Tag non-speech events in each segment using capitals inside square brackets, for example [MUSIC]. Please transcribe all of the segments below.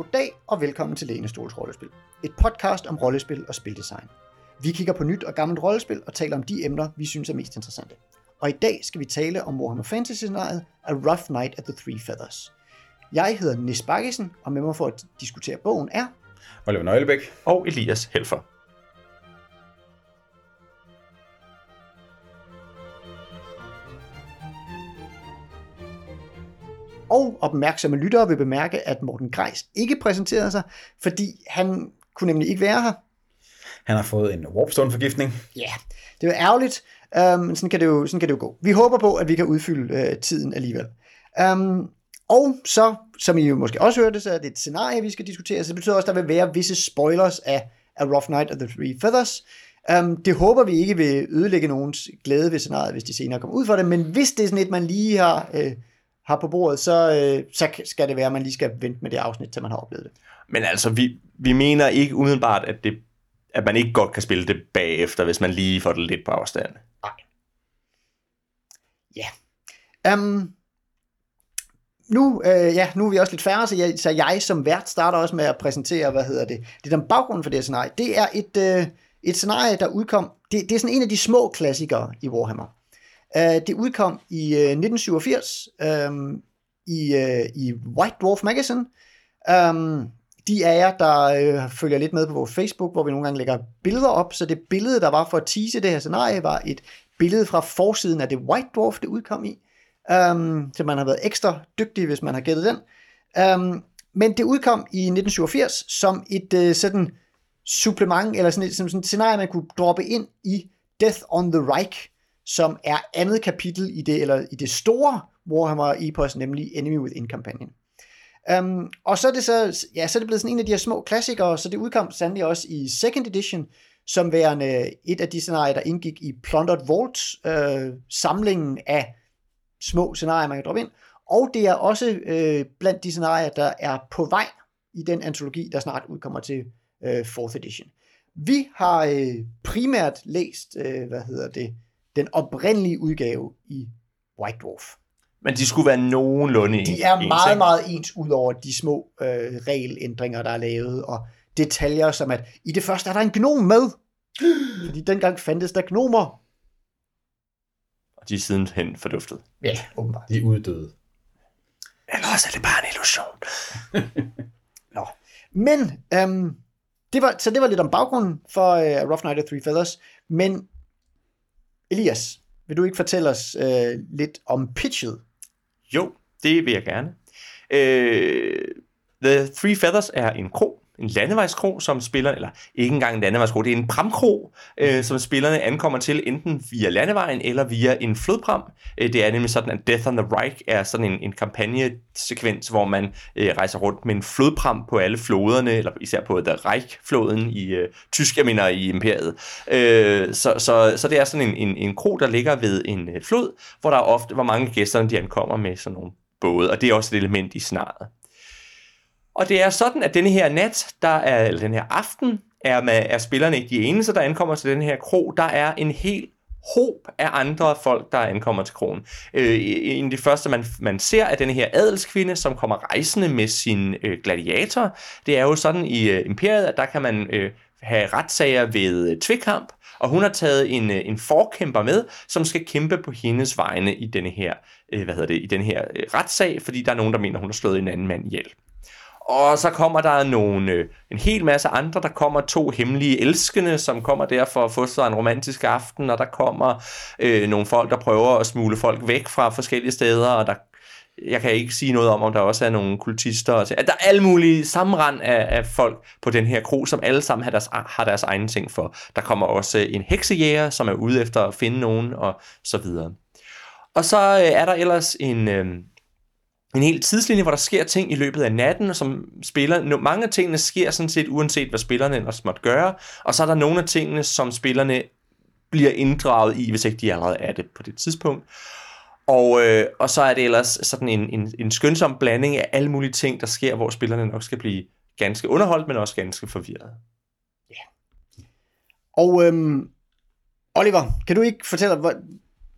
Goddag og velkommen til Lænestols Rollespil. Et podcast om rollespil og spildesign. Vi kigger på nyt og gammelt rollespil og taler om de emner, vi synes er mest interessante. Og i dag skal vi tale om Warhammer Fantasy-scenariet A Rough Night at the Three Feathers. Jeg hedder Nis Bakkesen, og med mig for at diskutere bogen er... Oliver Nøglebæk. Og Elias Helfer. Og opmærksomme lyttere vil bemærke, at Morten Greis ikke præsenterede sig, fordi han kunne nemlig ikke være her. Han har fået en Warpstone-forgiftning. Ja, yeah, det er jo ærgerligt, um, sådan, kan det jo, sådan kan det jo gå. Vi håber på, at vi kan udfylde uh, tiden alligevel. Um, og så, som I jo måske også hørte, så er det et scenarie, vi skal diskutere, så det betyder også, at der vil være visse spoilers af A Rough Night of the Three Feathers. Um, det håber vi ikke vil ødelægge nogens glæde ved scenariet, hvis de senere kommer ud for det, men hvis det er sådan et, man lige har... Uh, har på bordet, så, øh, så skal det være, at man lige skal vente med det afsnit, til man har oplevet det. Men altså, vi, vi mener ikke umiddelbart, at, det, at man ikke godt kan spille det bagefter, hvis man lige får det lidt på afstand. Nej. Ja. Um, nu, øh, ja, nu er vi også lidt færre, så jeg, så jeg som vært starter også med at præsentere, hvad hedder det, det er den baggrund for det her scenarie. Det er et, øh, et scenarie, der udkom, det, det er sådan en af de små klassikere i Warhammer. Øh, det udkom i øh, 1987 um, øhm, i, uh, i White Dwarf Magazine. Um, de af jer, der uh, følger lidt med på vores Facebook, hvor vi nogle gange lægger billeder op, så det billede, der var for at tease det her scenarie, var et billede fra forsiden af det White Dwarf, det udkom i. Um, så man har været ekstra dygtig, hvis man har gættet den. Um, men det udkom i 1987 som et uh, sådan supplement, eller sådan et, som sådan et scenarie, man kunne droppe ind i Death on the Reich, som er andet kapitel i det, eller i det store Warhammer epos, nemlig Enemy Within Companion. Um, og så er, det så, ja, så er det blevet sådan en af de her små klassikere, så det udkom sandelig også i second edition, som værende et af de scenarier, der indgik i Plundered Vault, øh, samlingen af små scenarier, man kan droppe ind. Og det er også øh, blandt de scenarier, der er på vej i den antologi, der snart udkommer til øh, 4th edition. Vi har øh, primært læst, øh, hvad hedder det, den oprindelige udgave i White Dwarf. Men de skulle være nogenlunde ens. De er meget, meget ens ud over de små øh, regelændringer, der er lavet, og detaljer som at, i det første er der en gnom med, [GASPS] fordi dengang fandtes der gnomer. Og de er sidenhen forduftet. Ja, åbenbart. De er uddøde. Eller også er det bare en illusion. [LAUGHS] Nå. Men, øhm, det var, så det var lidt om baggrunden for øh, Rough Night of Three Feathers, men Elias, vil du ikke fortælle os øh, lidt om pitchet? Jo, det vil jeg gerne. Øh, The Three Feathers er en kro, en landevejskro, som spiller, eller ikke engang en landevejskro, det er en pramkro, øh, som spillerne ankommer til enten via landevejen eller via en flodpram. Øh, det er nemlig sådan, at Death on the Reich er sådan en, en kampagnesekvens, hvor man øh, rejser rundt med en flodpram på alle floderne, eller især på The Reich-floden i øh, tysk, jeg mener i imperiet. Øh, så, så, så det er sådan en, en, en kro, der ligger ved en øh, flod, hvor der er ofte, hvor mange gæsterne de ankommer med sådan nogle både, og det er også et element i snaret. Og det er sådan, at denne her nat, der er, eller den her aften, er, med, er spillerne ikke de eneste, der ankommer til den her kro. Der er en hel håb af andre folk, der ankommer til kronen. Øh, en af de første, man, man ser, er denne her adelskvinde, som kommer rejsende med sin øh, gladiator. Det er jo sådan i øh, imperiet, at der kan man øh, have retssager ved øh, tvikkamp, og hun har taget en, øh, en forkæmper med, som skal kæmpe på hendes vegne i denne her, øh, hvad hedder det, i den her øh, retssag, fordi der er nogen, der mener, hun har slået en anden mand ihjel. Og så kommer der nogle, øh, en hel masse andre. Der kommer to hemmelige elskende, som kommer der for at få sig en romantisk aften. Og der kommer øh, nogle folk, der prøver at smule folk væk fra forskellige steder. Og der, jeg kan ikke sige noget om, om der også er nogle kultister. Og der er alle mulige sammenrend af, af folk på den her kro, som alle sammen har deres, har deres egne ting for. Der kommer også øh, en heksejæger, som er ude efter at finde nogen, og så videre. Og så øh, er der ellers en... Øh, en hel tidslinje, hvor der sker ting i løbet af natten, som spiller, mange af tingene sker sådan set uanset, hvad spillerne ellers måtte gøre, og så er der nogle af tingene, som spillerne bliver inddraget i, hvis ikke de allerede er det på det tidspunkt. Og, øh, og så er det ellers sådan en, en, en skønsom blanding af alle mulige ting, der sker, hvor spillerne nok skal blive ganske underholdt, men også ganske forvirret. Ja. Og øhm, Oliver, kan du ikke fortælle, hvor,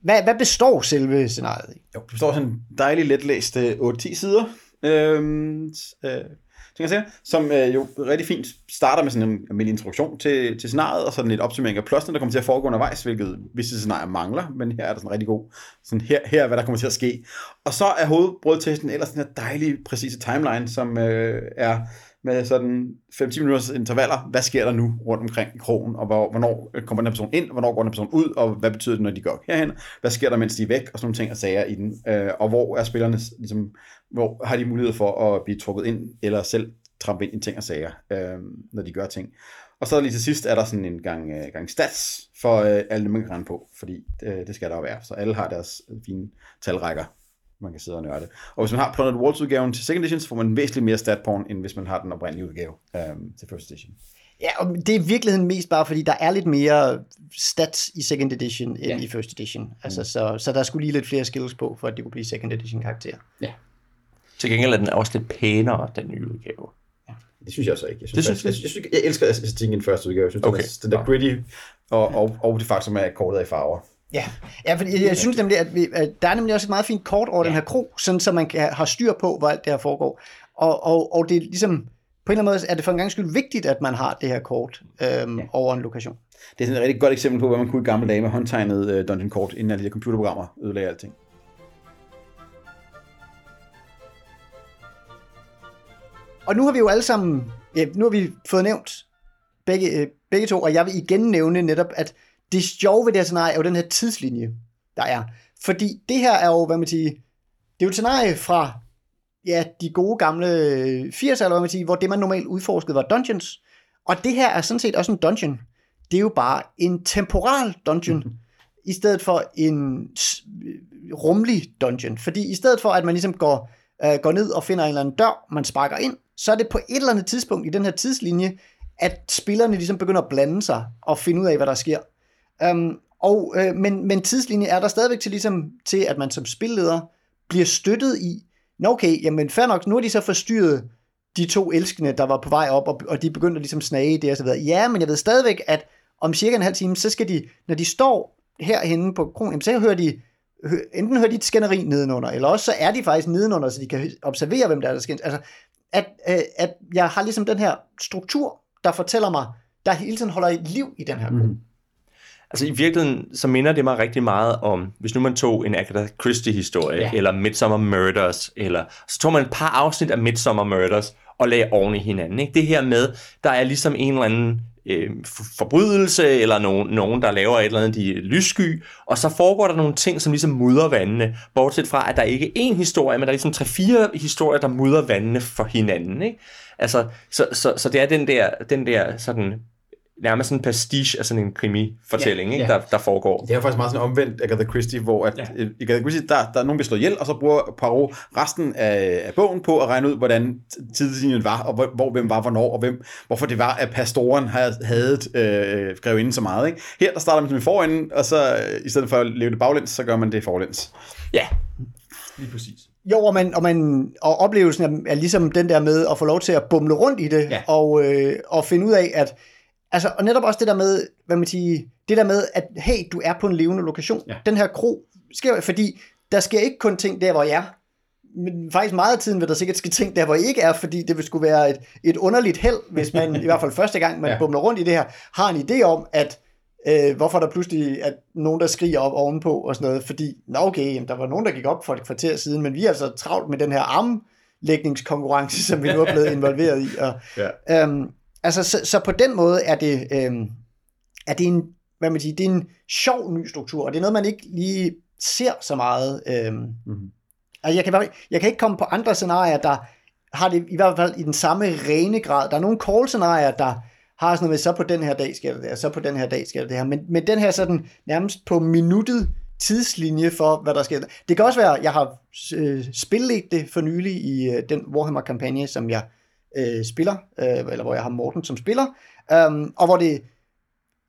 hvad, hvad består selve scenariet i? Jo, det består sådan en dejlig letlæst øh, 8-10 sider. Øhm, øh, ting jeg siger, som øh, jo rigtig fint starter med sådan en almindelig introduktion til, til scenariet, og sådan lidt opsummering af plotten, der kommer til at foregå undervejs, hvilket visse scenarier mangler, men her er der sådan rigtig god, sådan her, her er, hvad der kommer til at ske. Og så er hovedbrødtesten ellers den her dejlige, præcise timeline, som øh, er med sådan 5-10 minutters intervaller, hvad sker der nu rundt omkring i krogen, og hvor, hvornår øh, kommer den her person ind, hvornår går den her person ud, og hvad betyder det, når de går herhen, hvad sker der, mens de er væk, og sådan nogle ting og sager i den, øh, og hvor er spillerne, ligesom, hvor har de mulighed for at blive trukket ind, eller selv trampe ind i ting og sager, øh, når de gør ting. Og så lige til sidst er der sådan en gang, øh, gang stats for øh, alle dem, man kan rende på, fordi øh, det skal der jo være, så alle har deres øh, fine talrækker man kan sidde og nørde. Og hvis man har Planet Waltz udgaven til second edition, så får man væsentligt mere stat porn, end hvis man har den oprindelige udgave øhm, til first edition. Ja, og det er i virkeligheden mest bare, fordi der er lidt mere stats i second edition end Ja. i first edition. Altså, så, så der skulle lige lidt flere skills på, for at det kunne blive second edition karakter. Til gengæld er den også lidt pænere, den nye udgave. Det synes jeg så ikke. Jeg, Det synes, synes jeg, jeg, jeg, jeg elsker æstetikken i den første udgave. Jeg synes, Okay. den, er, den der gritty, og, og, og det faktum er, at kortet er i farver. Ja, ja fordi jeg, synes nemlig, at, vi, at der er nemlig også et meget fint kort over ja. den her kro, sådan så man kan have styr på, hvor alt det her foregår. Og, og, og det er ligesom, på en eller anden måde er det for en gang skyld vigtigt, at man har det her kort øhm, ja. over en lokation. Det er sådan et rigtig godt eksempel på, hvad man kunne i gamle dage med håndtegnet uh, dungeon kort, inden alle de her computerprogrammer ødelagde alting. Og nu har vi jo alle sammen, ja, nu har vi fået nævnt begge, øh, begge to, og jeg vil igen nævne netop, at det sjove ved det her scenarie er jo den her tidslinje, der er. Fordi det her er jo, hvad man siger, det er jo et scenarie fra ja, de gode gamle 80'er, eller hvad man siger, hvor det man normalt udforskede var dungeons. Og det her er sådan set også en dungeon. Det er jo bare en temporal dungeon, mm-hmm. i stedet for en rumlig dungeon. Fordi i stedet for, at man ligesom går, øh, går ned og finder en eller anden dør, man sparker ind, så er det på et eller andet tidspunkt i den her tidslinje, at spillerne ligesom begynder at blande sig og finde ud af, hvad der sker. Um, og, øh, men, men tidslinje er der stadigvæk til, ligesom, til, at man som spilleder bliver støttet i, nå okay, jamen fair nok, nu har de så forstyrret de to elskende, der var på vej op, og, og de begyndte at ligesom snage det og så videre. Ja, men jeg ved stadigvæk, at om cirka en halv time, så skal de, når de står herhenne på kronen, så hører de, enten hører de et skænderi nedenunder, eller også så er de faktisk nedenunder, så de kan observere, hvem der er, der skændes. Altså, at, øh, at jeg har ligesom den her struktur, der fortæller mig, der hele tiden holder et liv i den her gruppe. Mhm. Altså i virkeligheden, så minder det mig rigtig meget om, hvis nu man tog en Agatha Christie-historie, Ja. eller Midsummer Murders, eller så tog man et par afsnit af Midsummer Murders, og lagde oven i hinanden. Ikke? Det her med, der er ligesom en eller anden øh, for- forbrydelse, eller nogen, nogen, der laver et eller andet, de er lyssky, og så foregår der nogle ting, som ligesom mudrer vandene, bortset fra, at der ikke er én historie, men der er ligesom tre-fire historier, der mudrer vandene for hinanden. Ikke? Altså, så, så, så det er den der, den der sådan, nærmest sådan en pastiche af sådan en krimi-fortælling, Ja, ikke? ja. Der, der foregår. Det er faktisk meget sådan omvendt Agatha Christie, hvor at, Ja. i Agatha Christie, der, der er nogen, der slår ihjel, og så bruger Poirot resten af, af bogen på at regne ud, hvordan tidslinjen var, og hvor, hvor hvem var hvornår, og hvem, hvorfor det var, at pastoren havde hadet øh, grevinden så meget. Ikke? Her der starter man med forenden, og så øh, i stedet for at leve det baglæns, så gør man det forlæns. Ja, Lige præcis. Jo, og, man, og, man, og oplevelsen er, er ligesom den der med at få lov til at bumle rundt i det, Ja. og, øh, og finde ud af, at, altså, og netop også det der med, hvad man siger, det der med, at hey, du er på en levende lokation. Ja. Den her kro sker, fordi der sker ikke kun ting der, hvor jeg er, men faktisk meget af tiden vil der sikkert ske ting der, hvor I ikke er, fordi det vil skulle være et, et underligt held, hvis man, [LAUGHS] i hvert fald første gang, man ja. Bumler rundt i det her, har en idé om, at øh, hvorfor der pludselig er nogen, der skriger op ovenpå og sådan noget, fordi, nå okay, jamen, der var nogen, der gik op for et kvarter siden, men vi er altså travlt med den her armlægningskonkurrence, som vi nu er blevet involveret i. Og, Ja. øhm, altså, så, så på den måde er det, øhm, er det en, hvad man siger, det er en sjov ny struktur, og det er noget, man ikke lige ser så meget. Øhm, Mm-hmm. Altså, jeg, kan, jeg kan ikke komme på andre scenarier, der har det i hvert fald i den samme rene grad. Der er nogle call-scenarier, der har sådan noget med, så på den her dag sker det der, så på den her dag sker det det her. Men, men den her sådan nærmest på minuttet tidslinje for, hvad der sker. Det kan også være, jeg har øh, spillet det for nylig i øh, den Warhammer-kampagne, som jeg øh, spiller, øh, eller hvor jeg har Morten som spiller, um, og hvor det,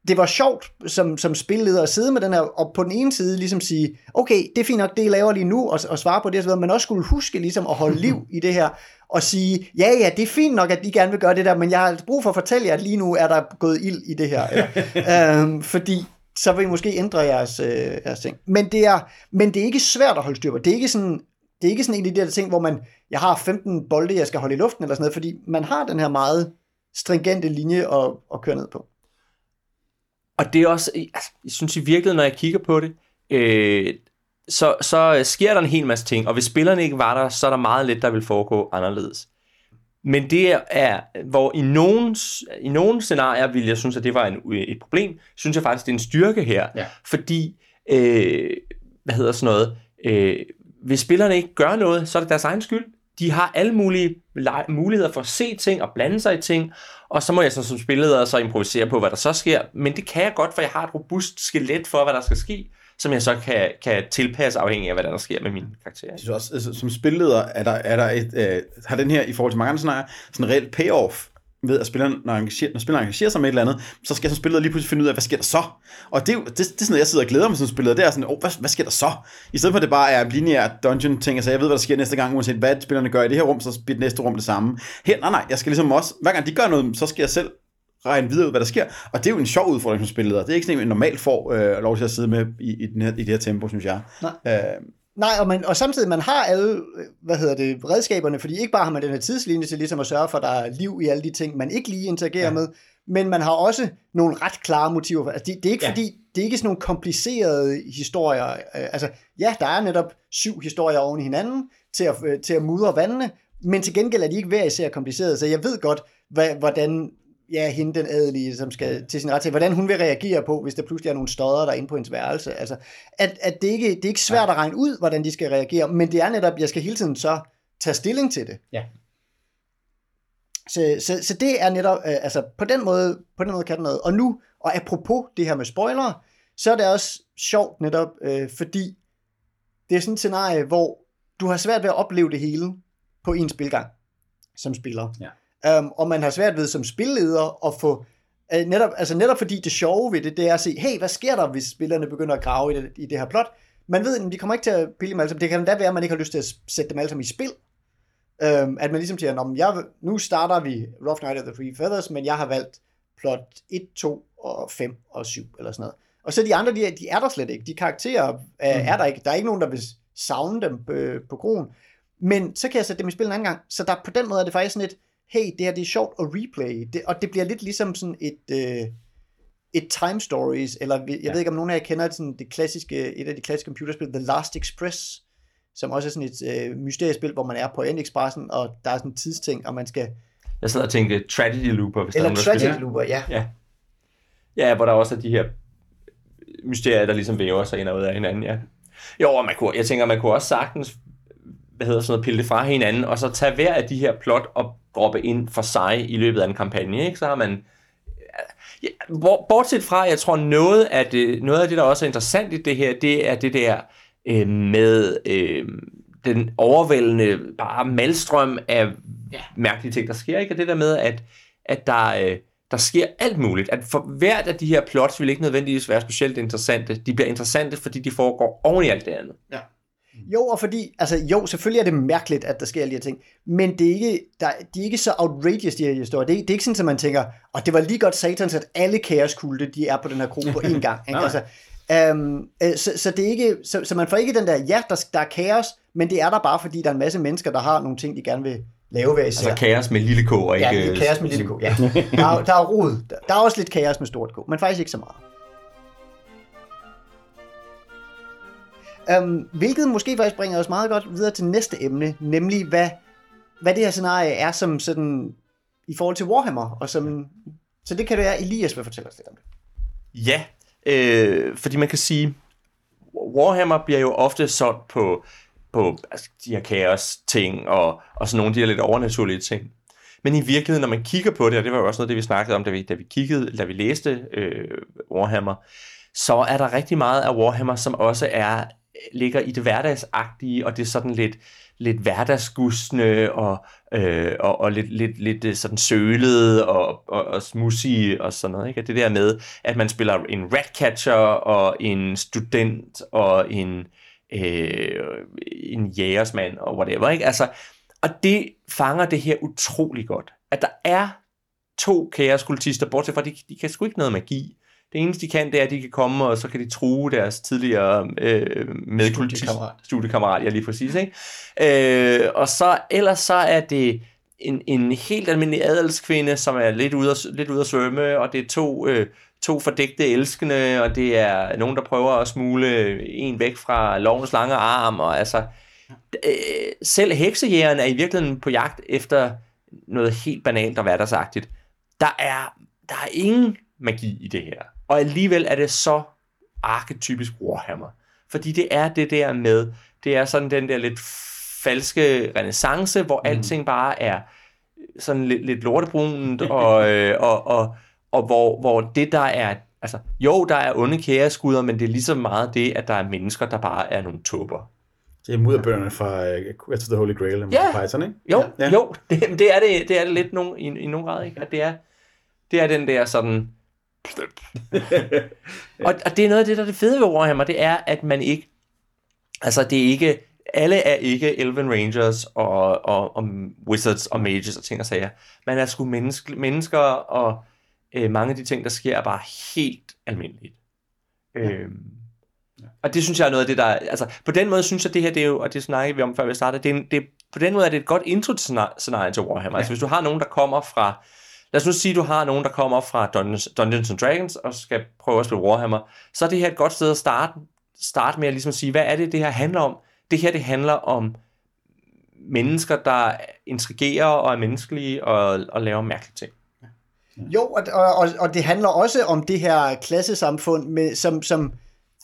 det var sjovt som, som spilleder at sidde med den her, og på den ene side ligesom sige, okay, det er fint nok, det I laver lige nu, og, og svare på det, videre, men også skulle huske ligesom at holde liv i det her, og sige, ja ja, det er fint nok, at I gerne vil gøre det der, men jeg har brug for at fortælle jer, at lige nu er der gået ild i det her. Eller, [LAUGHS] øhm, fordi så vil I måske ændre jeres, øh, jeres ting. Men det, er, men det er ikke svært at holde styr på. Det er ikke sådan, det er ikke sådan en af de der ting, hvor man, jeg har 15 bolde, jeg skal holde i luften eller sådan noget, fordi man har den her meget stringente linje at, at køre ned på. Og det er også, altså, jeg synes i virkeligheden, når jeg kigger på det, øh, så, så sker der en hel masse ting, og hvis spillerne ikke var der, så er der meget lidt, der vil foregå anderledes. Men det er, hvor i nogle, i nogle scenarier vil jeg synes, at det var en, et problem, synes jeg faktisk, det er en styrke her. Ja. Fordi, øh, hvad hedder sådan noget, øh, hvis spillerne ikke gør noget, så er det deres egen skyld. De har alle mulige muligheder for at se ting og blande sig i ting, og så må jeg så som spilleder så improvisere på, hvad der så sker. Men det kan jeg godt, for jeg har et robust skelet for, hvad der skal ske som jeg så kan, kan tilpasse afhængig af, hvad der sker med mine karakterer. Jeg synes også, altså, som spilleder er der, er der et, øh, har den her, i forhold til mange andre scenarier, sådan en reelt payoff ved at spilleren, når, engagerer, når spilleren engagerer sig med et eller andet, så skal jeg som spiller lige pludselig finde ud af, hvad sker der så? Og det er det, det er sådan noget, jeg sidder og glæder mig som spiller, det er sådan, oh, hvad, hvad sker der så? I stedet for at det bare er lineær dungeon ting, altså jeg ved, hvad der sker næste gang, uanset hvad spillerne gør i det her rum, så bliver det næste rum det samme. Her, nej, nej, jeg skal ligesom også, hver gang de gør noget, så skal jeg selv regne videre ud, hvad der sker. Og det er jo en sjov udfordring som spilleder. Det er ikke sådan, at man normalt får øh, lov til at sidde med i, i, den her, i det her tempo, synes jeg. Nej. Øh, Nej, og, man, og samtidig man har alle, hvad hedder det, redskaberne, fordi ikke bare har man den her tidslinje til ligesom at sørge for, at der er liv i alle de ting, man ikke lige interagerer ja. med, men man har også nogle ret klare motiver. Altså, det, det er ikke ja. fordi, det er ikke sådan nogle komplicerede historier. Øh, altså, ja, der er netop syv historier oven i hinanden til at, øh, til at mudre vandene, men til gengæld er de ikke hver især komplicerede, så jeg ved godt, hvad, hvordan ja, hende den adelige, som skal til sin ret til, hvordan hun vil reagere på, hvis der pludselig er nogle stodder der inde på hendes værelse. Altså, at, at det, ikke, det er ikke svært at regne ud, hvordan de skal reagere, men det er netop, jeg skal hele tiden så tage stilling til det. Ja. Så, så, så det er netop, øh, altså på den måde, på den måde kan det noget. Og nu, og apropos det her med spoilere, så er det også sjovt netop, øh, fordi det er sådan et scenarie, hvor du har svært ved at opleve det hele på en spilgang som spiller. Ja. Um, og man har svært ved som spilleder at få, uh, netop, altså netop fordi det sjove ved det, det er at se, hey, hvad sker der, hvis spillerne begynder at grave i det, i det her plot? Man ved, at de kommer ikke til at pille dem alle sammen. Det kan da være, at man ikke har lyst til at sætte dem alle sammen i spil. Um, at man ligesom siger, Nå, jeg, nu starter vi Rough Night of the Three Feathers, men jeg har valgt plot 1, 2 og 5 og 7 eller sådan noget. Og så de andre, de, de er der slet ikke. De karakterer er, mm. er der ikke. Der er ikke nogen, der vil savne dem på, på kronen. Men så kan jeg sætte dem i spil en anden gang. Så der, på den måde er det faktisk sådan et, hey, det her det er sjovt at replay. Det, og det bliver lidt ligesom sådan et, øh, et time stories, eller jeg ja. ved ikke, om nogen af jer kender sådan det klassiske, et af de klassiske computerspil, The Last Express, som også er sådan et øh, mysteriespil, hvor man er på N-Expressen, og der er sådan en tidsting, og man skal... Jeg sidder og tænker Tragedy Looper, hvis eller der er Tragedy Looper, ja. ja. Ja, hvor der også er de her mysterier, der ligesom væver sig ind og ud af hinanden, ja. Jo, og man kunne, jeg tænker, man kunne også sagtens hvad hedder sådan noget, pille det fra hinanden, og så tage hver af de her plot og droppe ind for sig i løbet af en kampagne, ikke? så har man ja, bortset fra, jeg tror noget af, det, noget af det, der også er interessant i det her, det er det der øh, med øh, den overvældende bare malstrøm af ja. mærkelige ting, der sker, ikke? Og det der med, at, at der, øh, der sker alt muligt. At for hvert af de her plots vil ikke nødvendigvis være specielt interessante. De bliver interessante, fordi de foregår oven i alt det andet. Ja. Jo, og fordi, altså jo, selvfølgelig er det mærkeligt, at der sker alle de her ting, men det er ikke, der, de er ikke så outrageous, de her historier. Det er, det er ikke sådan, at man tænker, og det var lige godt satans, at alle kaoskulte, de er på den her kro på én gang. [LAUGHS] Ikke? altså, um, så, så, det er ikke, så, så man får ikke den der, ja, der, der er kaos, men det er der bare, fordi der er en masse mennesker, der har nogle ting, de gerne vil lave hver især. Altså kaos med lille k, og ikke... Ja, kaos med lille k, ja. [LAUGHS] Der er, der er rod. Der, der er også lidt kaos med stort k, men faktisk ikke så meget. Um, hvilket måske faktisk bringer os meget godt videre til næste emne, nemlig hvad, hvad det her scenarie er som sådan i forhold til Warhammer. Og som, så det kan det være, Elias vil fortælle os lidt om det. Ja, øh, fordi man kan sige, Warhammer bliver jo ofte solgt på, på altså, de her kaos-ting og, og sådan nogle af de her lidt overnaturlige ting. Men i virkeligheden, når man kigger på det, og det var jo også noget, det vi snakkede om, da vi, da vi kiggede, da vi læste øh, Warhammer, så er der rigtig meget af Warhammer, som også er ligger i det hverdagsagtige, og det er sådan lidt, lidt hverdagsgusne og, øh, og, og lidt, lidt, lidt øh, sådan sølede og, og, og smussige og sådan noget. Ikke? Det der med, at man spiller en ratcatcher og en student og en, øh, en jægersmand og whatever. Ikke? Altså, og det fanger det her utrolig godt. At der er to kaoskultister, bortset fra, de, de kan sgu ikke noget magi. Det eneste, de kan, det er, at de kan komme, og så kan de true deres tidligere øh, medkultist, Studiekammerat. studiekammerat, ja lige præcis. Ikke? Øh, og så ellers så er det en, en helt almindelig adelskvinde, som er lidt ude at, lidt ude at svømme, og det er to, øh, to fordægte elskende, og det er nogen, der prøver at smule en væk fra lovens lange arm, og altså, øh, selv heksejægeren er i virkeligheden på jagt efter noget helt banalt og hverdagsagtigt. Der er, der er ingen magi i det her. Og alligevel er det så arketypisk Warhammer. Fordi det er det der med, det er sådan den der lidt falske renaissance, hvor mm. alting bare er sådan lidt, lidt lortebrunt, [LAUGHS] og, øh, og, og, og hvor, hvor det der er, altså jo, der er onde kæreskuder, men det er lige så meget det, at der er mennesker, der bare er nogle tåber. Det er mudderbøgerne fra uh, the Holy Grail, Ja. yeah. Python, ikke? Jo, Ja. ja. jo, det, det, er det, det er det lidt nogen, i, i nogen grad, ikke? At det er, det er den der sådan... [LAUGHS] og, og det er noget af det, der er det fede ved Warhammer, det er, at man ikke... Altså, det er ikke... Alle er ikke Elven Rangers og, og, og Wizards og Mages og ting og sager. Man er sgu menneske, mennesker, og øh, mange af de ting, der sker, er bare helt almindeligt. Ja. Øhm, og det synes jeg er noget af det, der... Altså, på den måde synes jeg, det her, det er jo, og det snakkede vi om, før vi startede, det er, det på den måde er det et godt intro til scenar- scenarie til Warhammer. Ja. Altså, hvis du har nogen, der kommer fra... Lad os nu sige, at du har nogen, der kommer fra Dungeons, Dungeons and Dragons og skal prøve at spille Warhammer, så er det her et godt sted at starte, starte med at ligesom sige, hvad er det, det her handler om? Det her, det handler om mennesker, der intrigerer og er menneskelige og, og laver mærkelige ting. Jo, og, og, og- og det handler også om det her klassesamfund, med, som, som,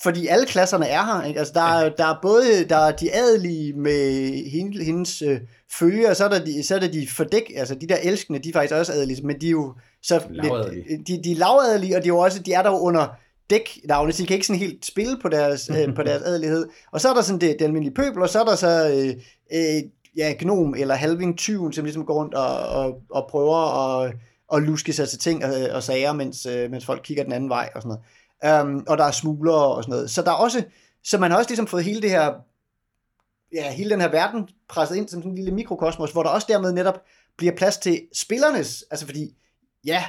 fordi alle klasserne er her. Ikke? Altså, der, er, der er både der er de adelige med hende, hendes øh, følger, og så er der de, så er der de fordæk, altså de der elskende, de er faktisk også adelige, men de er jo så lidt, de, de er lavadelige, og de er jo også, de er der under dæknavne, så de kan ikke sådan helt spille på deres, øh, på deres adelighed. Og så er der sådan det, det almindelige pøbel, og så er der så øh, øh, ja, gnom eller halving tyven, som ligesom går rundt og, og, og prøver at, at luske sig til ting og, og sager, mens, øh, mens folk kigger den anden vej og sådan noget. Um, og der er smuglere og sådan noget. Så der er også, så man har også ligesom fået hele det her, ja, hele den her verden presset ind som sådan en lille mikrokosmos, hvor der også dermed netop bliver plads til spillernes, altså fordi, ja,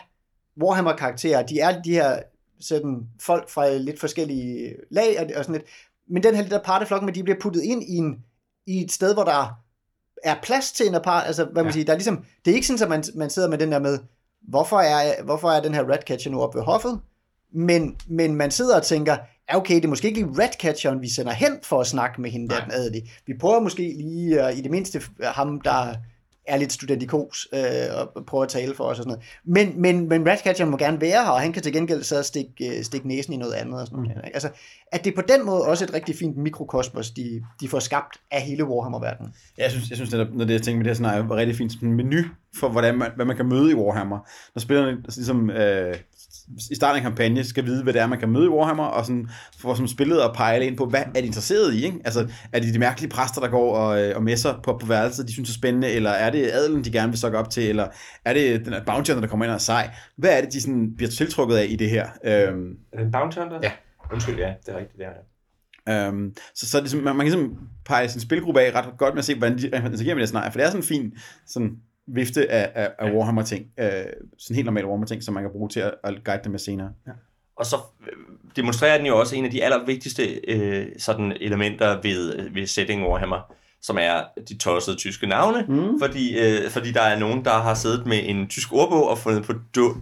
Warhammer-karakterer, de er de her sådan folk fra lidt forskellige lag og, og sådan lidt, men den her lille parteflok, men de bliver puttet ind i, en, i et sted, hvor der er plads til en apart, altså hvad man Ja. siger, der er ligesom, det er ikke sådan, at man, man sidder med den der med, hvorfor er, hvorfor er den her Ratcatcher nu oppe ved hoffet, men, men man sidder og tænker, ja okay, det er måske ikke lige Ratcatcheren, vi sender hen for at snakke med hende der, den adelige. Vi prøver måske lige, uh, i det mindste ham, der er lidt studentikos, øh, og prøver at tale for os og sådan noget. Men, men, men Ratcatcheren må gerne være her, og han kan til gengæld så stikke, øh, stikke næsen i noget andet. Og sådan noget. ikke? Altså, at det er på den måde også et rigtig fint mikrokosmos, de, de får skabt af hele Warhammer-verdenen. Ja, jeg synes, jeg synes netop, når det jeg tænker med det her scenarie, var rigtig fint sådan en menu for, hvordan man, hvad man kan møde i Warhammer. Når spillerne ligesom, øh, i starten af en kampagne skal vide, hvad det er, man kan møde i Warhammer, og sådan, for som spillet at pejle ind på, hvad er de interesseret i? Ikke? Altså, er det de mærkelige præster, der går og, øh, og messer på, på værelset, de synes er spændende, eller er det adelen, de gerne vil sokke op til, eller er det den bounty hunter, der kommer ind og er sej? Hvad er det, de sådan bliver tiltrukket af i det her? Øhm, Er det en bounty hunter? Ja. Undskyld, ja, det er rigtigt, det er det. Øhm, så, så er det, man, man kan ligesom pege sin spilgruppe af ret godt med at se, hvordan de interagerer med det scenarie, for det er sådan en fin sådan, vifte af, af, af Warhammer-ting, øh, sådan helt normale Warhammer-ting, som man kan bruge til at, at guide dem med senere. Ja. Og så øh, demonstrerer den jo også en af de allervigtigste øh, sådan elementer ved, øh, ved setting Warhammer, som er de tossede tyske navne, mm. fordi, øh, fordi der er nogen, der har siddet med en tysk ordbog og fundet på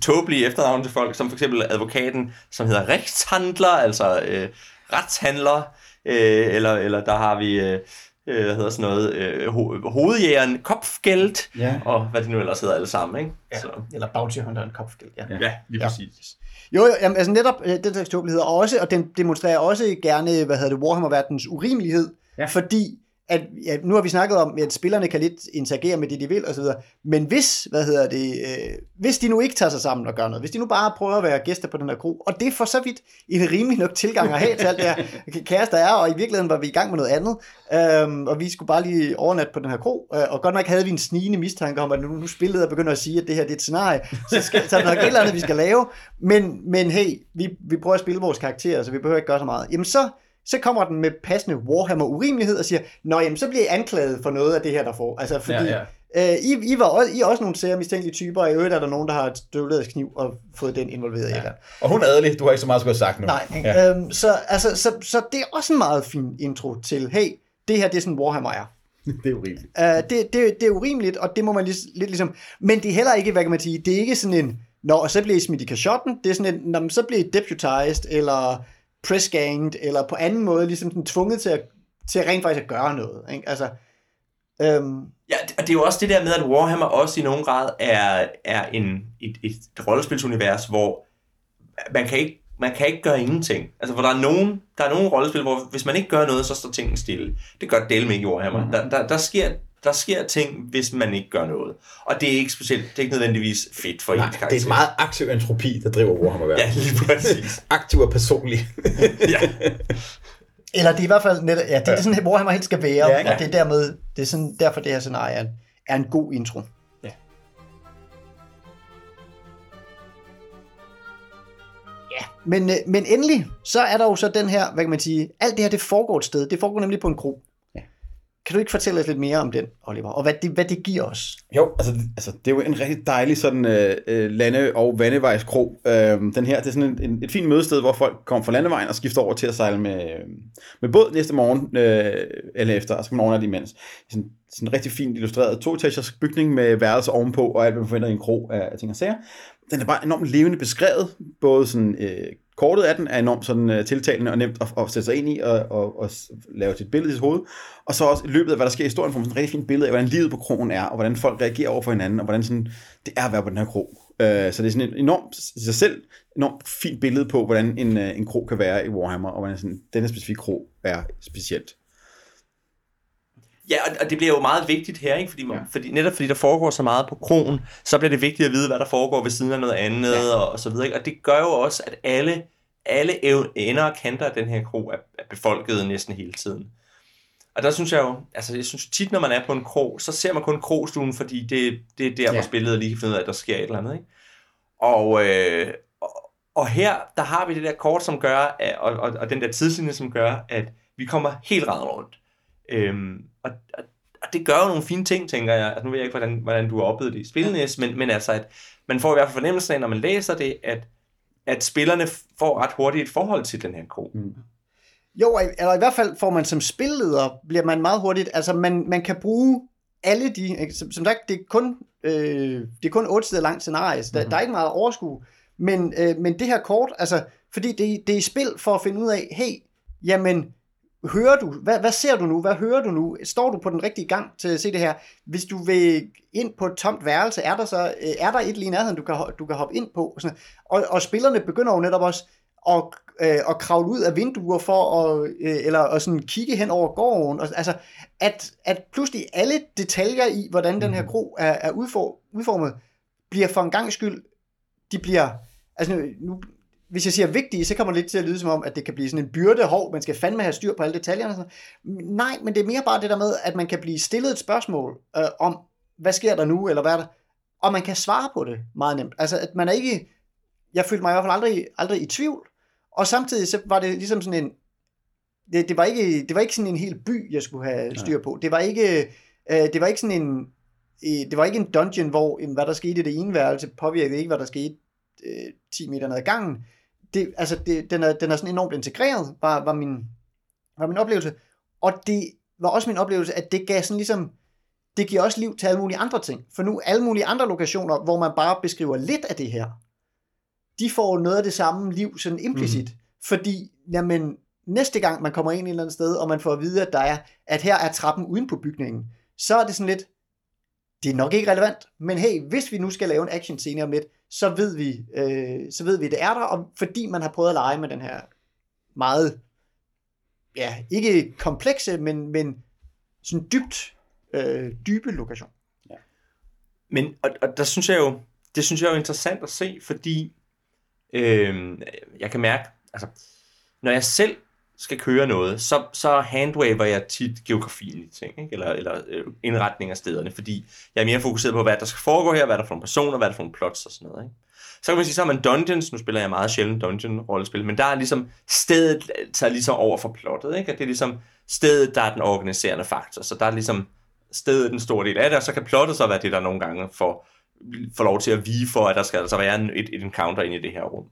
tåbelige efternavne til folk, som for eksempel advokaten, som hedder Rechtshandler, altså øh, retshandler, øh, eller, eller der har vi... Øh, øh, hvad hedder sådan noget, øh, ho- hovedjægeren Kopfgeld, Ja. og hvad det nu ellers hedder alle sammen, ikke? Ja. Så, Eller Bounty Hunter en kopfgæld, ja. ja, lige Ja. præcis. Jo, jo jamen, altså netop øh, den slags tåbeligheder også, og den demonstrerer også gerne, hvad hedder det, Warhammer-verdens urimelighed, Ja. ja. fordi at, ja, nu har vi snakket om, at spillerne kan lidt interagere med det, de vil, og så videre. Men hvis, hvad hedder det, øh, hvis de nu ikke tager sig sammen og gør noget, hvis de nu bare prøver at være gæster på den her kro, og det er for så vidt en rimelig nok tilgang at have til alt det her [LAUGHS] kaos, der er, og i virkeligheden var vi i gang med noget andet, øhm, og vi skulle bare lige overnatte på den her kro, øh, og godt nok havde vi en snigende mistanke om, at nu, nu spillet og begynder at sige, at det her det er et scenarie, så, skal, så er der nok et eller andet, vi skal lave, men, men hey, vi, vi prøver at spille vores karakterer, så vi behøver ikke gøre så meget. Jamen så, så kommer den med passende Warhammer urimelighed og siger, nå jamen, så bliver I anklaget for noget af det her, der får. Altså, fordi Ja, ja, I, I, var også, I er også nogle sære mistænkelige typer, og i øvrigt er der nogen, der har støvlet kniv og fået den involveret ja. i det. Og hun er adelig, du har ikke så meget skulle have sagt nu. Nej, Ja. øhm, så, altså, så, så det er også en meget fin intro til, hey, det her det er sådan Warhammer er. [LAUGHS] Det er jo rigeligt. Uh, det, det, det er urimeligt, og det må man lidt, lidt ligesom... Men det er heller ikke, hvad kan man sige, det er ikke sådan en, Nå, og så bliver I smidt i kashotten, det er sådan en, Nå, men så bliver I deputized, eller pressganged, eller på anden måde ligesom sådan tvunget til at, til rent faktisk at gøre noget. Ikke? Altså, øhm, Ja, og det er jo også det der med, at Warhammer også i nogen grad er, er en, et, et rollespilsunivers, hvor man kan ikke man kan ikke gøre ingenting. Altså, hvor der er nogen, der er nogle rollespil, hvor hvis man ikke gør noget, så står tingene stille. Det gør Dale ikke i Warhammer. Mm. Der, der, der, sker, der sker ting, hvis man ikke gør noget. Og det er ikke specielt, det er ikke nødvendigvis fedt for Nej, ens det er karakter. en meget aktiv entropi, der driver Warhammer Ja, lige præcis. [LAUGHS] aktiv og personlig. [LAUGHS] ja. eller det er i hvert fald netop, ja, det er ja. sådan, Warhammer helt skal være, Ja, ja, og det er dermed, det er sådan, derfor det her scenarie er, er en god intro. Ja. Ja, men, øh, men endelig, så er der jo så den her, hvad kan man sige, alt det her, det foregår et sted, det foregår nemlig på en kro. Kan du ikke fortælle os lidt mere om den, Oliver, og hvad det, hvad det giver os? Jo, altså, altså det er jo en rigtig dejlig sådan øh, øh lande- og vandevejskro. Øh, den her, det er sådan en, en, et fint mødested, hvor folk kommer fra landevejen og skifter over til at sejle med, øh, med båd næste morgen, øh, eller efter, altså kan man overnatte imens. Sådan, sådan en rigtig fint illustreret to-etagers bygning med værelser ovenpå, og alt, hvad man forventer i en kro af, af ting og sager. Den er bare enormt levende beskrevet, både sådan... Øh, Kortet af den er enormt sådan, uh, tiltalende og nemt at, at sætte sig ind i og, og, og lave sit billede i sit hoved. Og så også i løbet af, hvad der sker i historien, får man sådan et rigtig fint billede af, hvordan livet på krogen er, og hvordan folk reagerer over for hinanden, og hvordan sådan, det er at være på den her krog. Uh, øh, så det er sådan et enormt, i sig selv, enormt fint billede på, hvordan en, uh, en krog kan være i Warhammer, og hvordan sådan, denne specifikke krog er specielt. Ja, og, og det bliver jo meget vigtigt her, ikke? Fordi, Ja. fordi, netop fordi der foregår så meget på krogen, så bliver det vigtigt at vide, hvad der foregår ved siden af noget andet, ja. og, og så videre. Ikke? Og det gør jo også, at alle, alle ender og kanter af den her krog er, er befolket næsten hele tiden. Og der synes jeg jo, altså jeg synes tit, når man er på en krog, så ser man kun krogstuen, fordi det, det er der, ja. Hvor spillet lige kan finde ud af, at der sker et eller andet. Ikke? Og, øh, og, og her, der har vi det der kort, som gør, at, og, og, og den der tidslinje, som gør, at vi kommer helt ret rundt. Øhm, og, og, og det gør jo nogle fine ting, tænker jeg. Altså, nu ved jeg ikke, hvordan, hvordan du har oplevet det i spillenæs, men, men altså, at man får i hvert fald fornemmelsen af, når man læser det, at, at spillerne får ret hurtigt et forhold til den her krog. Mm. Jo, eller i hvert fald får man som spilleder, bliver man meget hurtigt, altså man, man kan bruge alle de, ikke? som, som sagt, det er kun, øh, det er kun otte sider langt scenarie, så der, Mhm. der er ikke meget overskue, men, øh, men det her kort, altså, fordi det, det er i spil for at finde ud af, hey, jamen, hører du, hvad, hvad ser du nu, hvad hører du nu, står du på den rigtige gang til at se det her, hvis du vil ind på et tomt værelse, er der så, øh, er der et lige i nærheden, du kan, du kan hoppe ind på, og, sådan, og, og spillerne begynder jo netop også at, øh, at kravle ud af vinduer for at, øh, eller at sådan kigge hen over gården. Og, altså, at, at pludselig alle detaljer i, hvordan den her kro er, er udfor, udformet, bliver for en gang skyld, de bliver, altså nu, hvis jeg siger vigtige, så kommer det lidt til at lyde som om, at det kan blive sådan en byrde, hov, man skal fandme have styr på alle detaljerne. og Sådan. Nej, men det er mere bare det der med, at man kan blive stillet et spørgsmål øh, om, hvad sker der nu, eller hvad er der, og man kan svare på det meget nemt. Altså, at man er ikke, jeg følte mig i hvert fald aldrig, aldrig i tvivl, og samtidig så var det ligesom sådan en, det, det, var ikke, det var ikke sådan en hel by, jeg skulle have styr på. Det var ikke, øh, det var ikke sådan en, øh, det var ikke en dungeon, hvor hvad der skete i det ene værelse, påvirkede ikke, hvad der skete øh, 10 meter ned ad gangen. Det, altså, det, den, er, den er sådan enormt integreret, var, var, min, var min oplevelse. Og det var også min oplevelse, at det gav sådan ligesom, det giver også liv til alle mulige andre ting. For nu alle mulige andre lokationer, hvor man bare beskriver lidt af det her, de får noget af det samme liv sådan implicit. Mm. Fordi, jamen, næste gang man kommer ind et eller andet sted, og man får at vide, at der er, at her er trappen uden på bygningen, så er det sådan lidt, det er nok ikke relevant, men hey, hvis vi nu skal lave en action scene om lidt, så ved vi, øh, så ved vi, det er der, og fordi man har prøvet at lege med den her meget, ja, ikke komplekse, men, men sådan dybt, øh, dybe lokation. Men, og, og der synes jeg jo, det synes jeg jo er interessant at se, fordi øh, jeg kan mærke, altså, når jeg selv skal køre noget, så, så handwaver jeg tit geografien i ting, ikke? eller, eller øh, indretning af stederne, fordi jeg er mere fokuseret på, hvad der skal foregå her, hvad der er for nogle personer, hvad der er for nogle plots og sådan noget. Ikke? Så kan man sige, så har man Dungeons, nu spiller jeg meget sjældent Dungeon-rollespil, men der er ligesom stedet tager ligesom over for plottet, ikke? og det er ligesom stedet, der er den organiserende faktor, så der er ligesom stedet den store del af det, og så kan plottet så være det, der nogle gange får, får lov til at vige for, at der skal altså være en, et, et encounter ind i det her rum.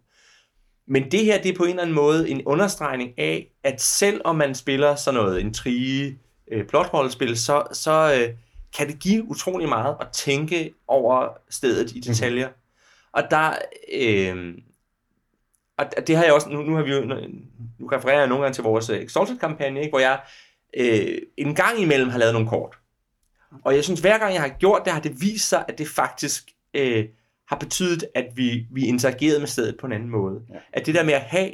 Men det her, det er på en eller anden måde en understregning af, at selv om man spiller sådan noget intrige, øh, plotrollespil, så, så øh, kan det give utrolig meget at tænke over stedet i detaljer. Mm-hmm. Og der, øh, og det har jeg også, nu, nu har vi jo, nu refererer jeg nogle gange til vores øh, Exalted-kampagne, ikke, hvor jeg øh, en gang imellem har lavet nogle kort. Og jeg synes, hver gang jeg har gjort det, har det vist sig, at det faktisk øh, har betydet, at vi, vi interagerede med stedet på en anden måde. Ja. At det der med at have,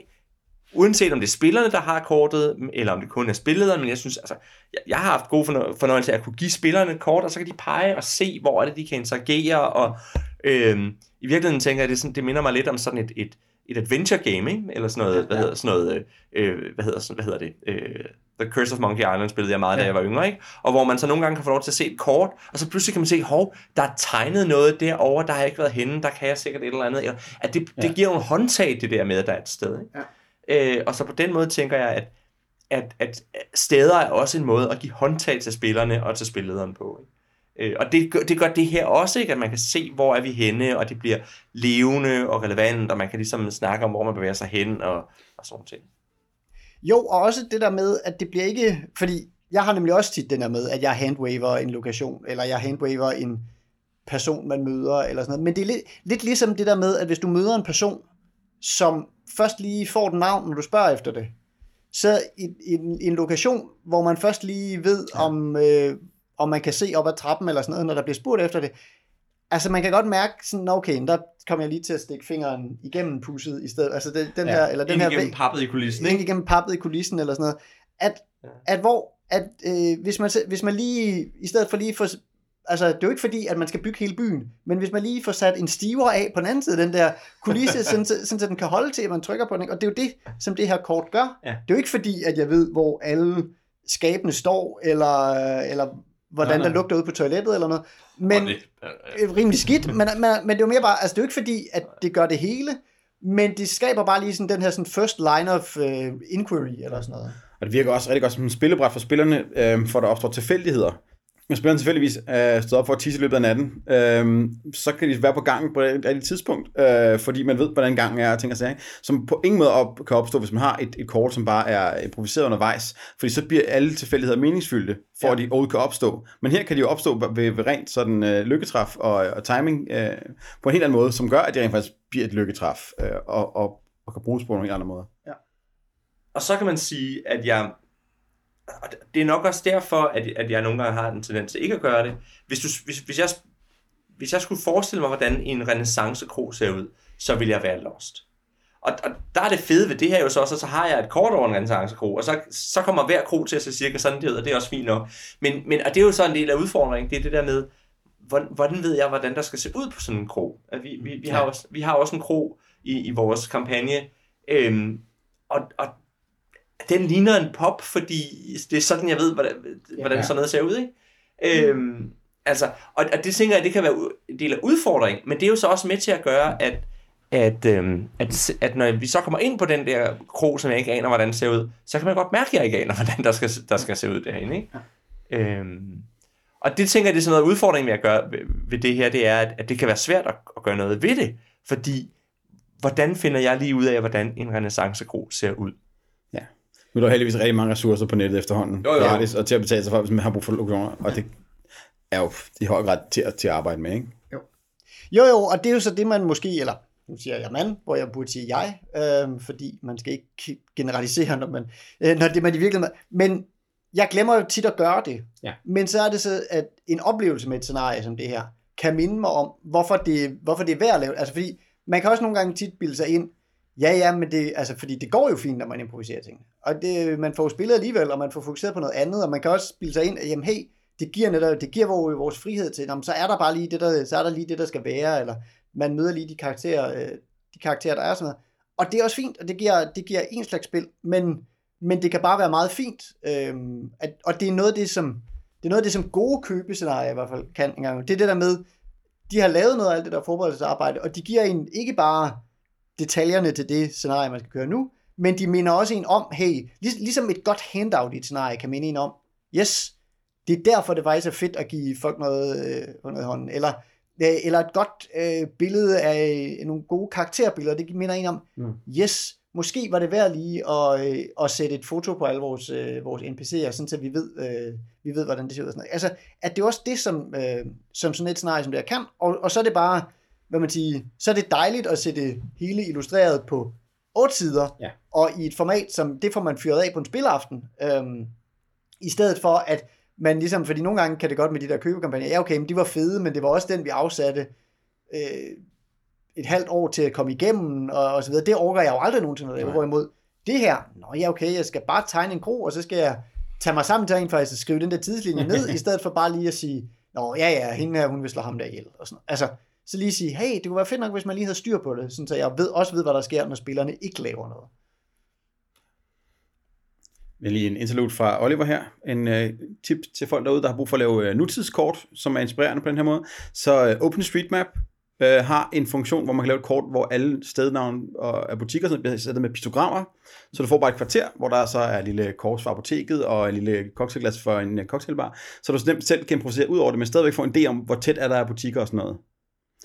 uanset om det er spillerne, der har kortet, eller om det kun er spillederen, men jeg synes, altså, jeg, jeg har haft god fornøjelse af at kunne give spillerne kort, og så kan de pege og se, hvor er det, de kan interagere, og øh, i virkeligheden tænker jeg, det, sådan, det minder mig lidt om sådan et, et, et adventure game, ikke? eller sådan noget, ja, ja. hvad hedder, sådan noget, øh, hvad hedder, hvad hedder det, øh, The Curse of Monkey Island spillede jeg meget, ja. da jeg var yngre, ikke? Og hvor man så nogle gange kan få lov til at se et kort, og så pludselig kan man se, hov, der er tegnet noget derovre, der har jeg ikke været henne, der kan jeg sikkert et eller andet. Eller, at det, ja. det giver en håndtag, det der med, at der er et sted. Ikke? Ja. Øh, og så på den måde tænker jeg, at, at, at steder er også en måde at give håndtag til spillerne og til spillederen på. Ikke? Øh, og det, det gør det her også, ikke? at man kan se, hvor er vi henne, og det bliver levende og relevant, og man kan ligesom snakke om, hvor man bevæger sig hen, og, og sådan ting. Jo, og også det der med, at det bliver ikke... Fordi jeg har nemlig også tit den der med, at jeg handwaver en lokation, eller jeg handwaver en person, man møder, eller sådan noget. Men det er lidt, lidt ligesom det der med, at hvis du møder en person, som først lige får et navn, når du spørger efter det, så i, i, en, en lokation, hvor man først lige ved, ja. om, øh, om man kan se op ad trappen, eller sådan noget, når der bliver spurgt efter det, Altså man kan godt mærke sådan, okay, der kommer jeg lige til at stikke fingeren igennem pusset i stedet. Altså det, den ja, her, eller den her igennem pappet i kulissen, ikke? igennem pappet i kulissen eller sådan noget. At, ja. at hvor, at øh, hvis, man, hvis man lige, i stedet for lige for, altså det er jo ikke fordi, at man skal bygge hele byen, men hvis man lige får sat en stiver af på den anden side den der kulisse, [LAUGHS] sådan, sådan, så den kan holde til, at man trykker på den, og det er jo det, som det her kort gør. Ja. Det er jo ikke fordi, at jeg ved, hvor alle skabene står, eller, eller hvordan nej, nej. der lugter ud på toilettet eller noget. Men det, øh, rimelig skidt, men, men, men det er jo mere bare, altså det er jo ikke fordi, at det gør det hele, men det skaber bare lige sådan den her sådan first line of uh, inquiry eller sådan noget. Og det virker også rigtig godt som en spillebræt for spillerne, øh, for der opstår tilfældigheder. Hvis spilleren tilfældigvis er stået op for at tisse i løbet af natten, øh, så kan de være på gangen på et rigtigt tidspunkt, øh, fordi man ved, hvordan gangen er og ting og sager, som på ingen måde op, kan opstå, hvis man har et, et kort, som bare er improviseret undervejs, fordi så bliver alle tilfældigheder meningsfyldte, for ja. at de overhovedet kan opstå. Men her kan de jo opstå ved, ved rent sådan øh, lykketræf og, og timing øh, på en helt anden måde, som gør, at det rent faktisk bliver et lykketræf øh, og, og, og kan bruges på nogle andre måder. Ja. Og så kan man sige, at jeg og det er nok også derfor, at, at jeg nogle gange har en tendens til ikke at gøre det. Hvis, du, hvis, hvis, jeg, hvis jeg skulle forestille mig, hvordan en renaissancekro ser ud, så vil jeg være lost. Og, og der er det fede ved det her jo så også, så har jeg et kort over en renaissancekro, og så, så kommer hver kro til at se cirka sådan det ud, og det er også fint nok. Men, men og det er jo så en del af udfordringen, det er det der med, hvordan, hvordan ved jeg, hvordan der skal se ud på sådan en kro? At vi, vi, vi, har også, vi har også en kro i, i vores kampagne, øhm, og, og den ligner en pop, fordi det er sådan, jeg ved, hvordan, hvordan ja. sådan noget ser ud, ikke? Mm. Øhm, altså, og, og det tænker jeg, det kan være en del af udfordringen, men det er jo så også med til at gøre, at, at, øhm, at, at når vi så kommer ind på den der kro, som jeg ikke aner, hvordan det ser ud, så kan man godt mærke, at jeg ikke aner, [LAUGHS] hvordan der skal, der skal se ud derinde, ikke? Ja. Øhm, og det tænker jeg, det er sådan noget udfordring med at gøre ved, ved det her, det er, at, at det kan være svært at, at gøre noget ved det, fordi hvordan finder jeg lige ud af, hvordan en renaissancekro ser ud? Nu er der heldigvis rigtig mange ressourcer på nettet efterhånden. Jo, jo. Gratis, og til at betale sig for, hvis man har brug for lokationer. Og det er jo i høj grad til, til at arbejde med, ikke? Jo. Jo, jo, og det er jo så det, man måske, eller nu siger jeg mand, hvor jeg burde sige jeg, øh, fordi man skal ikke generalisere, når, man, øh, når det man i virkeligheden... Men jeg glemmer jo tit at gøre det. Ja. Men så er det så, at en oplevelse med et scenarie som det her, kan minde mig om, hvorfor det, hvorfor det er værd at lave. Altså fordi, man kan også nogle gange tit bilde sig ind, Ja, ja, men det, altså, fordi det går jo fint, når man improviserer ting. Og det, man får jo spillet alligevel, og man får fokuseret på noget andet, og man kan også spille sig ind, at jamen, hey, det giver, netop, det giver vores, vores frihed til, jamen, så er der bare lige det, der, så er der lige det, der skal være, eller man møder lige de karakterer, øh, de karakterer, der er sådan noget. Og det er også fint, og det giver, det giver en slags spil, men, men det kan bare være meget fint, øhm, at, og det er noget af det, som, det er noget af det, som gode købescenarier i hvert fald kan engang. Det er det der med, de har lavet noget af alt det der forberedelsesarbejde, og de giver en ikke bare detaljerne til det scenarie, man skal køre nu, men de minder også en om, hey, lig, ligesom et godt handout i et scenarie kan minde en om, yes, det er derfor, det faktisk er fedt at give folk noget, øh, noget hånden, eller, øh, eller et godt øh, billede af øh, nogle gode karakterbilleder, det minder en om, mm. yes, måske var det værd lige at, øh, at sætte et foto på alle vores, øh, vores NPC'er, sådan så vi ved, øh, vi ved, hvordan det ser ud. Og sådan noget. Altså, at det er også det, som, øh, som sådan et scenarie som det her kan, og, og så er det bare, hvad man siger, så er det dejligt at se det hele illustreret på otte sider, Ja. og i et format, som det får man fyret af på en spilaften, øhm, i stedet for at man ligesom, fordi nogle gange kan det godt med de der købekampagner, ja okay, men de var fede, men det var også den, vi afsatte øh, et halvt år til at komme igennem, og, og så videre. Det overgår jeg jo aldrig nogensinde at lave, hvorimod det her, nå ja okay, jeg skal bare tegne en kro, og så skal jeg tage mig sammen til rent faktisk at skrive den der tidslinje ned, [LAUGHS] i stedet for bare lige at sige, nå ja ja, hende her, hun vil slå ham der ihjel, og sådan. Altså, så lige sige, hey, det kunne være fedt nok, hvis man lige havde styr på det, sådan så jeg ved, også ved, hvad der sker, når spillerne ikke laver noget. Men lige en interlude fra Oliver her. En øh, tip til folk derude, der har brug for at lave øh, nutidskort, som er inspirerende på den her måde. Så øh, OpenStreetMap øh, har en funktion, hvor man kan lave et kort, hvor alle stednavne og øh, butikker sådan, bliver sat med piktogrammer. Så du får bare et kvarter, hvor der så er et lille kors fra apoteket og en lille cocktailglas for en øh, cocktailbar. Så du nemt selv kan improvisere ud over det, men stadigvæk får en idé om, hvor tæt er der af butikker og sådan noget.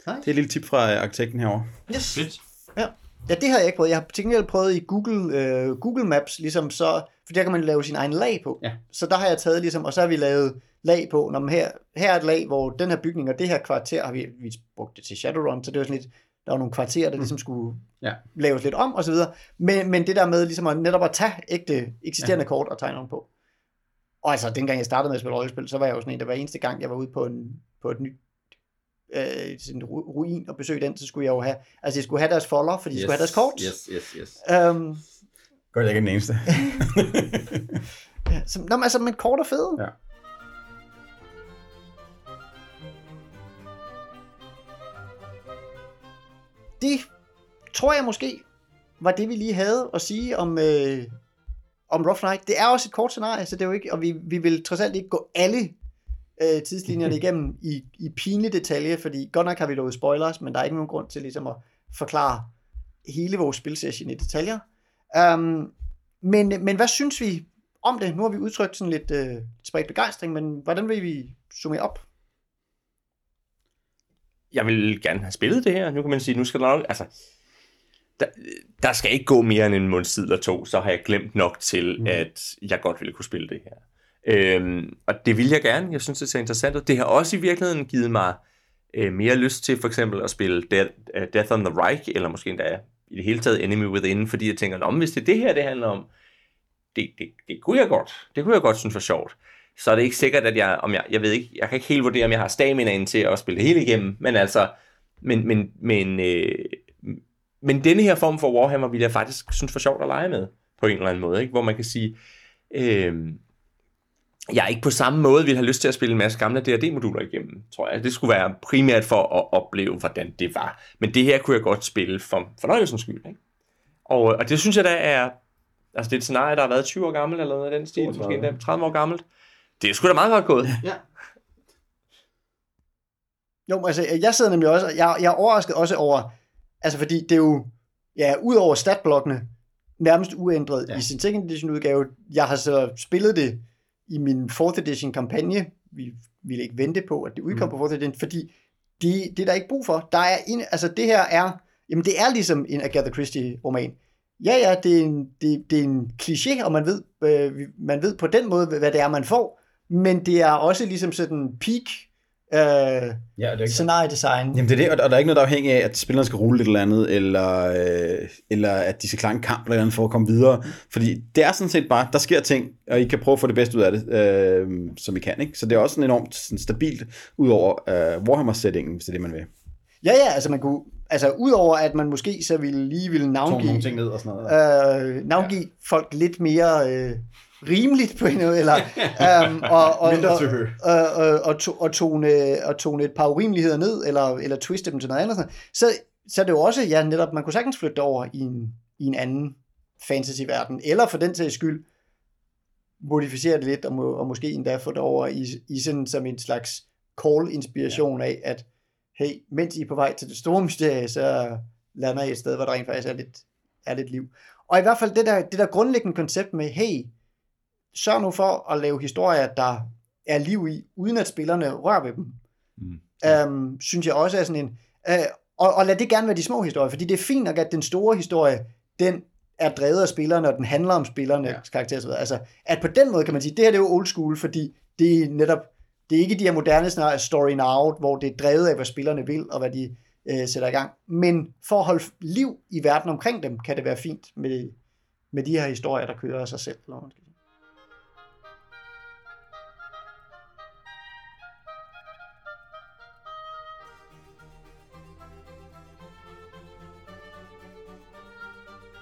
Nice. Det er et lille tip fra uh, arkitekten herovre. Yes. Fedt. Ja. ja, det har jeg ikke prøvet. Jeg har til gengæld prøvet i Google, øh, Google Maps, ligesom så, for der kan man lave sin egen lag på. Ja. Så der har jeg taget ligesom, og så har vi lavet lag på, når man her, her er et lag, hvor den her bygning og det her kvarter, har vi, vi brugt det til Shadowrun, så det var sådan lidt, der var nogle kvarterer, der ligesom skulle Ja. laves lidt om, og så videre. Men, men det der med ligesom at netop at tage ægte, eksisterende ja. kort og tegne dem på. Og altså, dengang jeg startede med at spille rollespil, så var jeg jo sådan en, der hver eneste gang, jeg var ude på, en, på et nyt øh, sådan ruin og besøge den, så skulle jeg jo have, altså jeg skulle have deres folder, fordi de skulle have deres kort. Yes, yes, yes. Øhm, Godt, jeg ikke den eneste. [LAUGHS] ja, så, nå, men altså, men kort er fede. Ja. Det tror jeg måske var det, vi lige havde at sige om, øh, om Rough Night. Det er også et kort scenarie, så det er jo ikke, og vi, vi vil trods alt ikke gå alle øh, tidslinjerne [LAUGHS] igennem i, i pinlig detalje, fordi godt nok har vi lovet spoilers, men der er ikke nogen grund til ligesom at forklare hele vores spilsession i detaljer. Um, men, men hvad synes vi om det? Nu har vi udtrykt sådan lidt øh, spredt begejstring, men hvordan vil vi summere op? jeg vil gerne have spillet det her. Nu kan man sige, nu skal der nok, altså, der, der skal ikke gå mere end en måneds tid eller to, så har jeg glemt nok til, mm. at jeg godt ville kunne spille det her. Øhm, og det vil jeg gerne. Jeg synes, det ser interessant ud. Det har også i virkeligheden givet mig øh, mere lyst til for eksempel at spille Death, uh, Death on the Reich, eller måske endda i det hele taget Enemy Within, fordi jeg tænker, om hvis det er det her, det handler om, det, det, det kunne jeg godt. Det kunne jeg godt synes var sjovt. Så er det ikke sikkert, at jeg, om jeg, jeg ved ikke, jeg kan ikke helt vurdere, om jeg har staminaen til at spille det hele igennem, men altså, men, men, men, øh, men denne her form for Warhammer vil jeg faktisk synes var sjovt at lege med, på en eller anden måde, ikke? hvor man kan sige, øh, jeg ikke på samme måde ville have lyst til at spille en masse gamle D&D-moduler igennem, tror jeg. Det skulle være primært for at opleve, hvordan det var. Men det her kunne jeg godt spille for fornøjelsens skyld. Ikke? Og, og det synes jeg da er, altså det er et scenarie, der har været 20 år gammelt, eller noget af den stil, 32. måske endda 30 år gammelt. Det er sgu da meget godt gået. Ja. Jo, men altså, jeg sidder nemlig også, jeg, jeg er overrasket også over, altså fordi det er jo, ja, ud over statblokkene, nærmest uændret ja. i sin second edition udgave. Jeg har så spillet det i min 4th edition kampagne. Vi ville ikke vente på, at det udkom Mm. på 4th edition, fordi det, det er der ikke brug for. Der er en, altså det her er, jamen det er ligesom en Agatha Christie roman. Ja, ja, det er en, det, det er en kliché, og man ved, øh, man ved på den måde, hvad det er, man får, men det er også ligesom sådan peak øh, Ja, det er scenariedesign. Jamen det er det, og og der er ikke noget, der er afhængig af, at spillerne skal rulle et eller andet, eller, øh, eller at de skal klare en kamp eller andet for at komme videre. Fordi det er sådan set bare, der sker ting, og I kan prøve at få det bedste ud af det, øh, som I kan. Ikke? Så det er også sådan enormt sådan stabilt, ud over øh, Warhammer-sætningen, hvis det er det, man vil. Ja, ja, altså man kunne, altså udover at man måske så ville lige ville Tone nogle navngive, ting ned og sådan noget. øh, navngive ja. folk lidt mere øh, rimeligt på en eller [LAUGHS] um, og, og, Mindre og, til hø. og, og, og, to, og, tone, og tone et par urimeligheder ned, eller, eller twiste dem til noget andet, sådan. så, så er det jo også, ja netop, man kunne sagtens flytte over i en, i en anden fantasy-verden, eller for den sags skyld, modificere det lidt, og, må, og måske endda få det over i, i sådan som en slags call-inspiration af, at hey, mens I er på vej til det store mysterie, så lander I et sted, hvor der rent faktisk er lidt, er lidt liv. Og i hvert fald det der, det der grundlæggende koncept med, hey, sørg nu for at lave historier, der er liv i, uden at spillerne rører ved dem, Mm. øhm, synes jeg også er sådan en... Øh, og, og lad det gerne være de små historier, fordi det er fint nok, at den store historie, den er drevet af spillerne, og den handler om spillernes ja. karakterer osv. Altså, at på den måde kan man sige, det her det er jo old school, fordi det er netop, det er ikke de her moderne scenarier, story now, hvor det er drevet af, hvad spillerne vil, og hvad de øh, sætter i gang. Men for at holde liv i verden omkring dem, kan det være fint med, med de her historier, der kører af sig selv. Eller man skal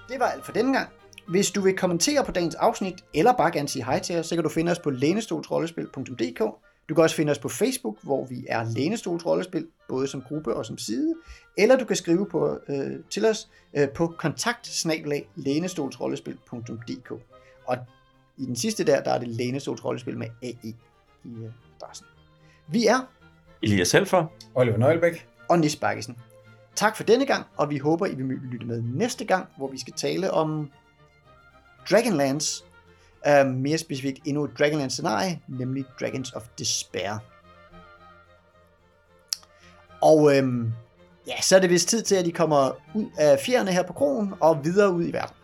Det var alt for denne gang. Hvis du vil kommentere på dagens afsnit, eller bare gerne sige hej til os, så kan du finde os på lænestolsrollespil.dk. Du kan også finde os på Facebook, hvor vi er Lænestols Rollespil, både som gruppe og som side. Eller du kan skrive på, øh, til os øh, på kontakt Og i den sidste der, der er det Lænestols Rollespil med AE i øh, adressen. Vi er Elias Helfer. Oliver Nøglebæk. og Nis Bakkesen. Tak for denne gang, og vi håber, I vil lytte med næste gang, hvor vi skal tale om Dragonlance. Uh, mere specifikt endnu et Dragonlance-scenarie, nemlig Dragons of Despair. Og øhm, ja, så er det vist tid til, at de kommer ud af fjerne her på krogen og videre ud i verden.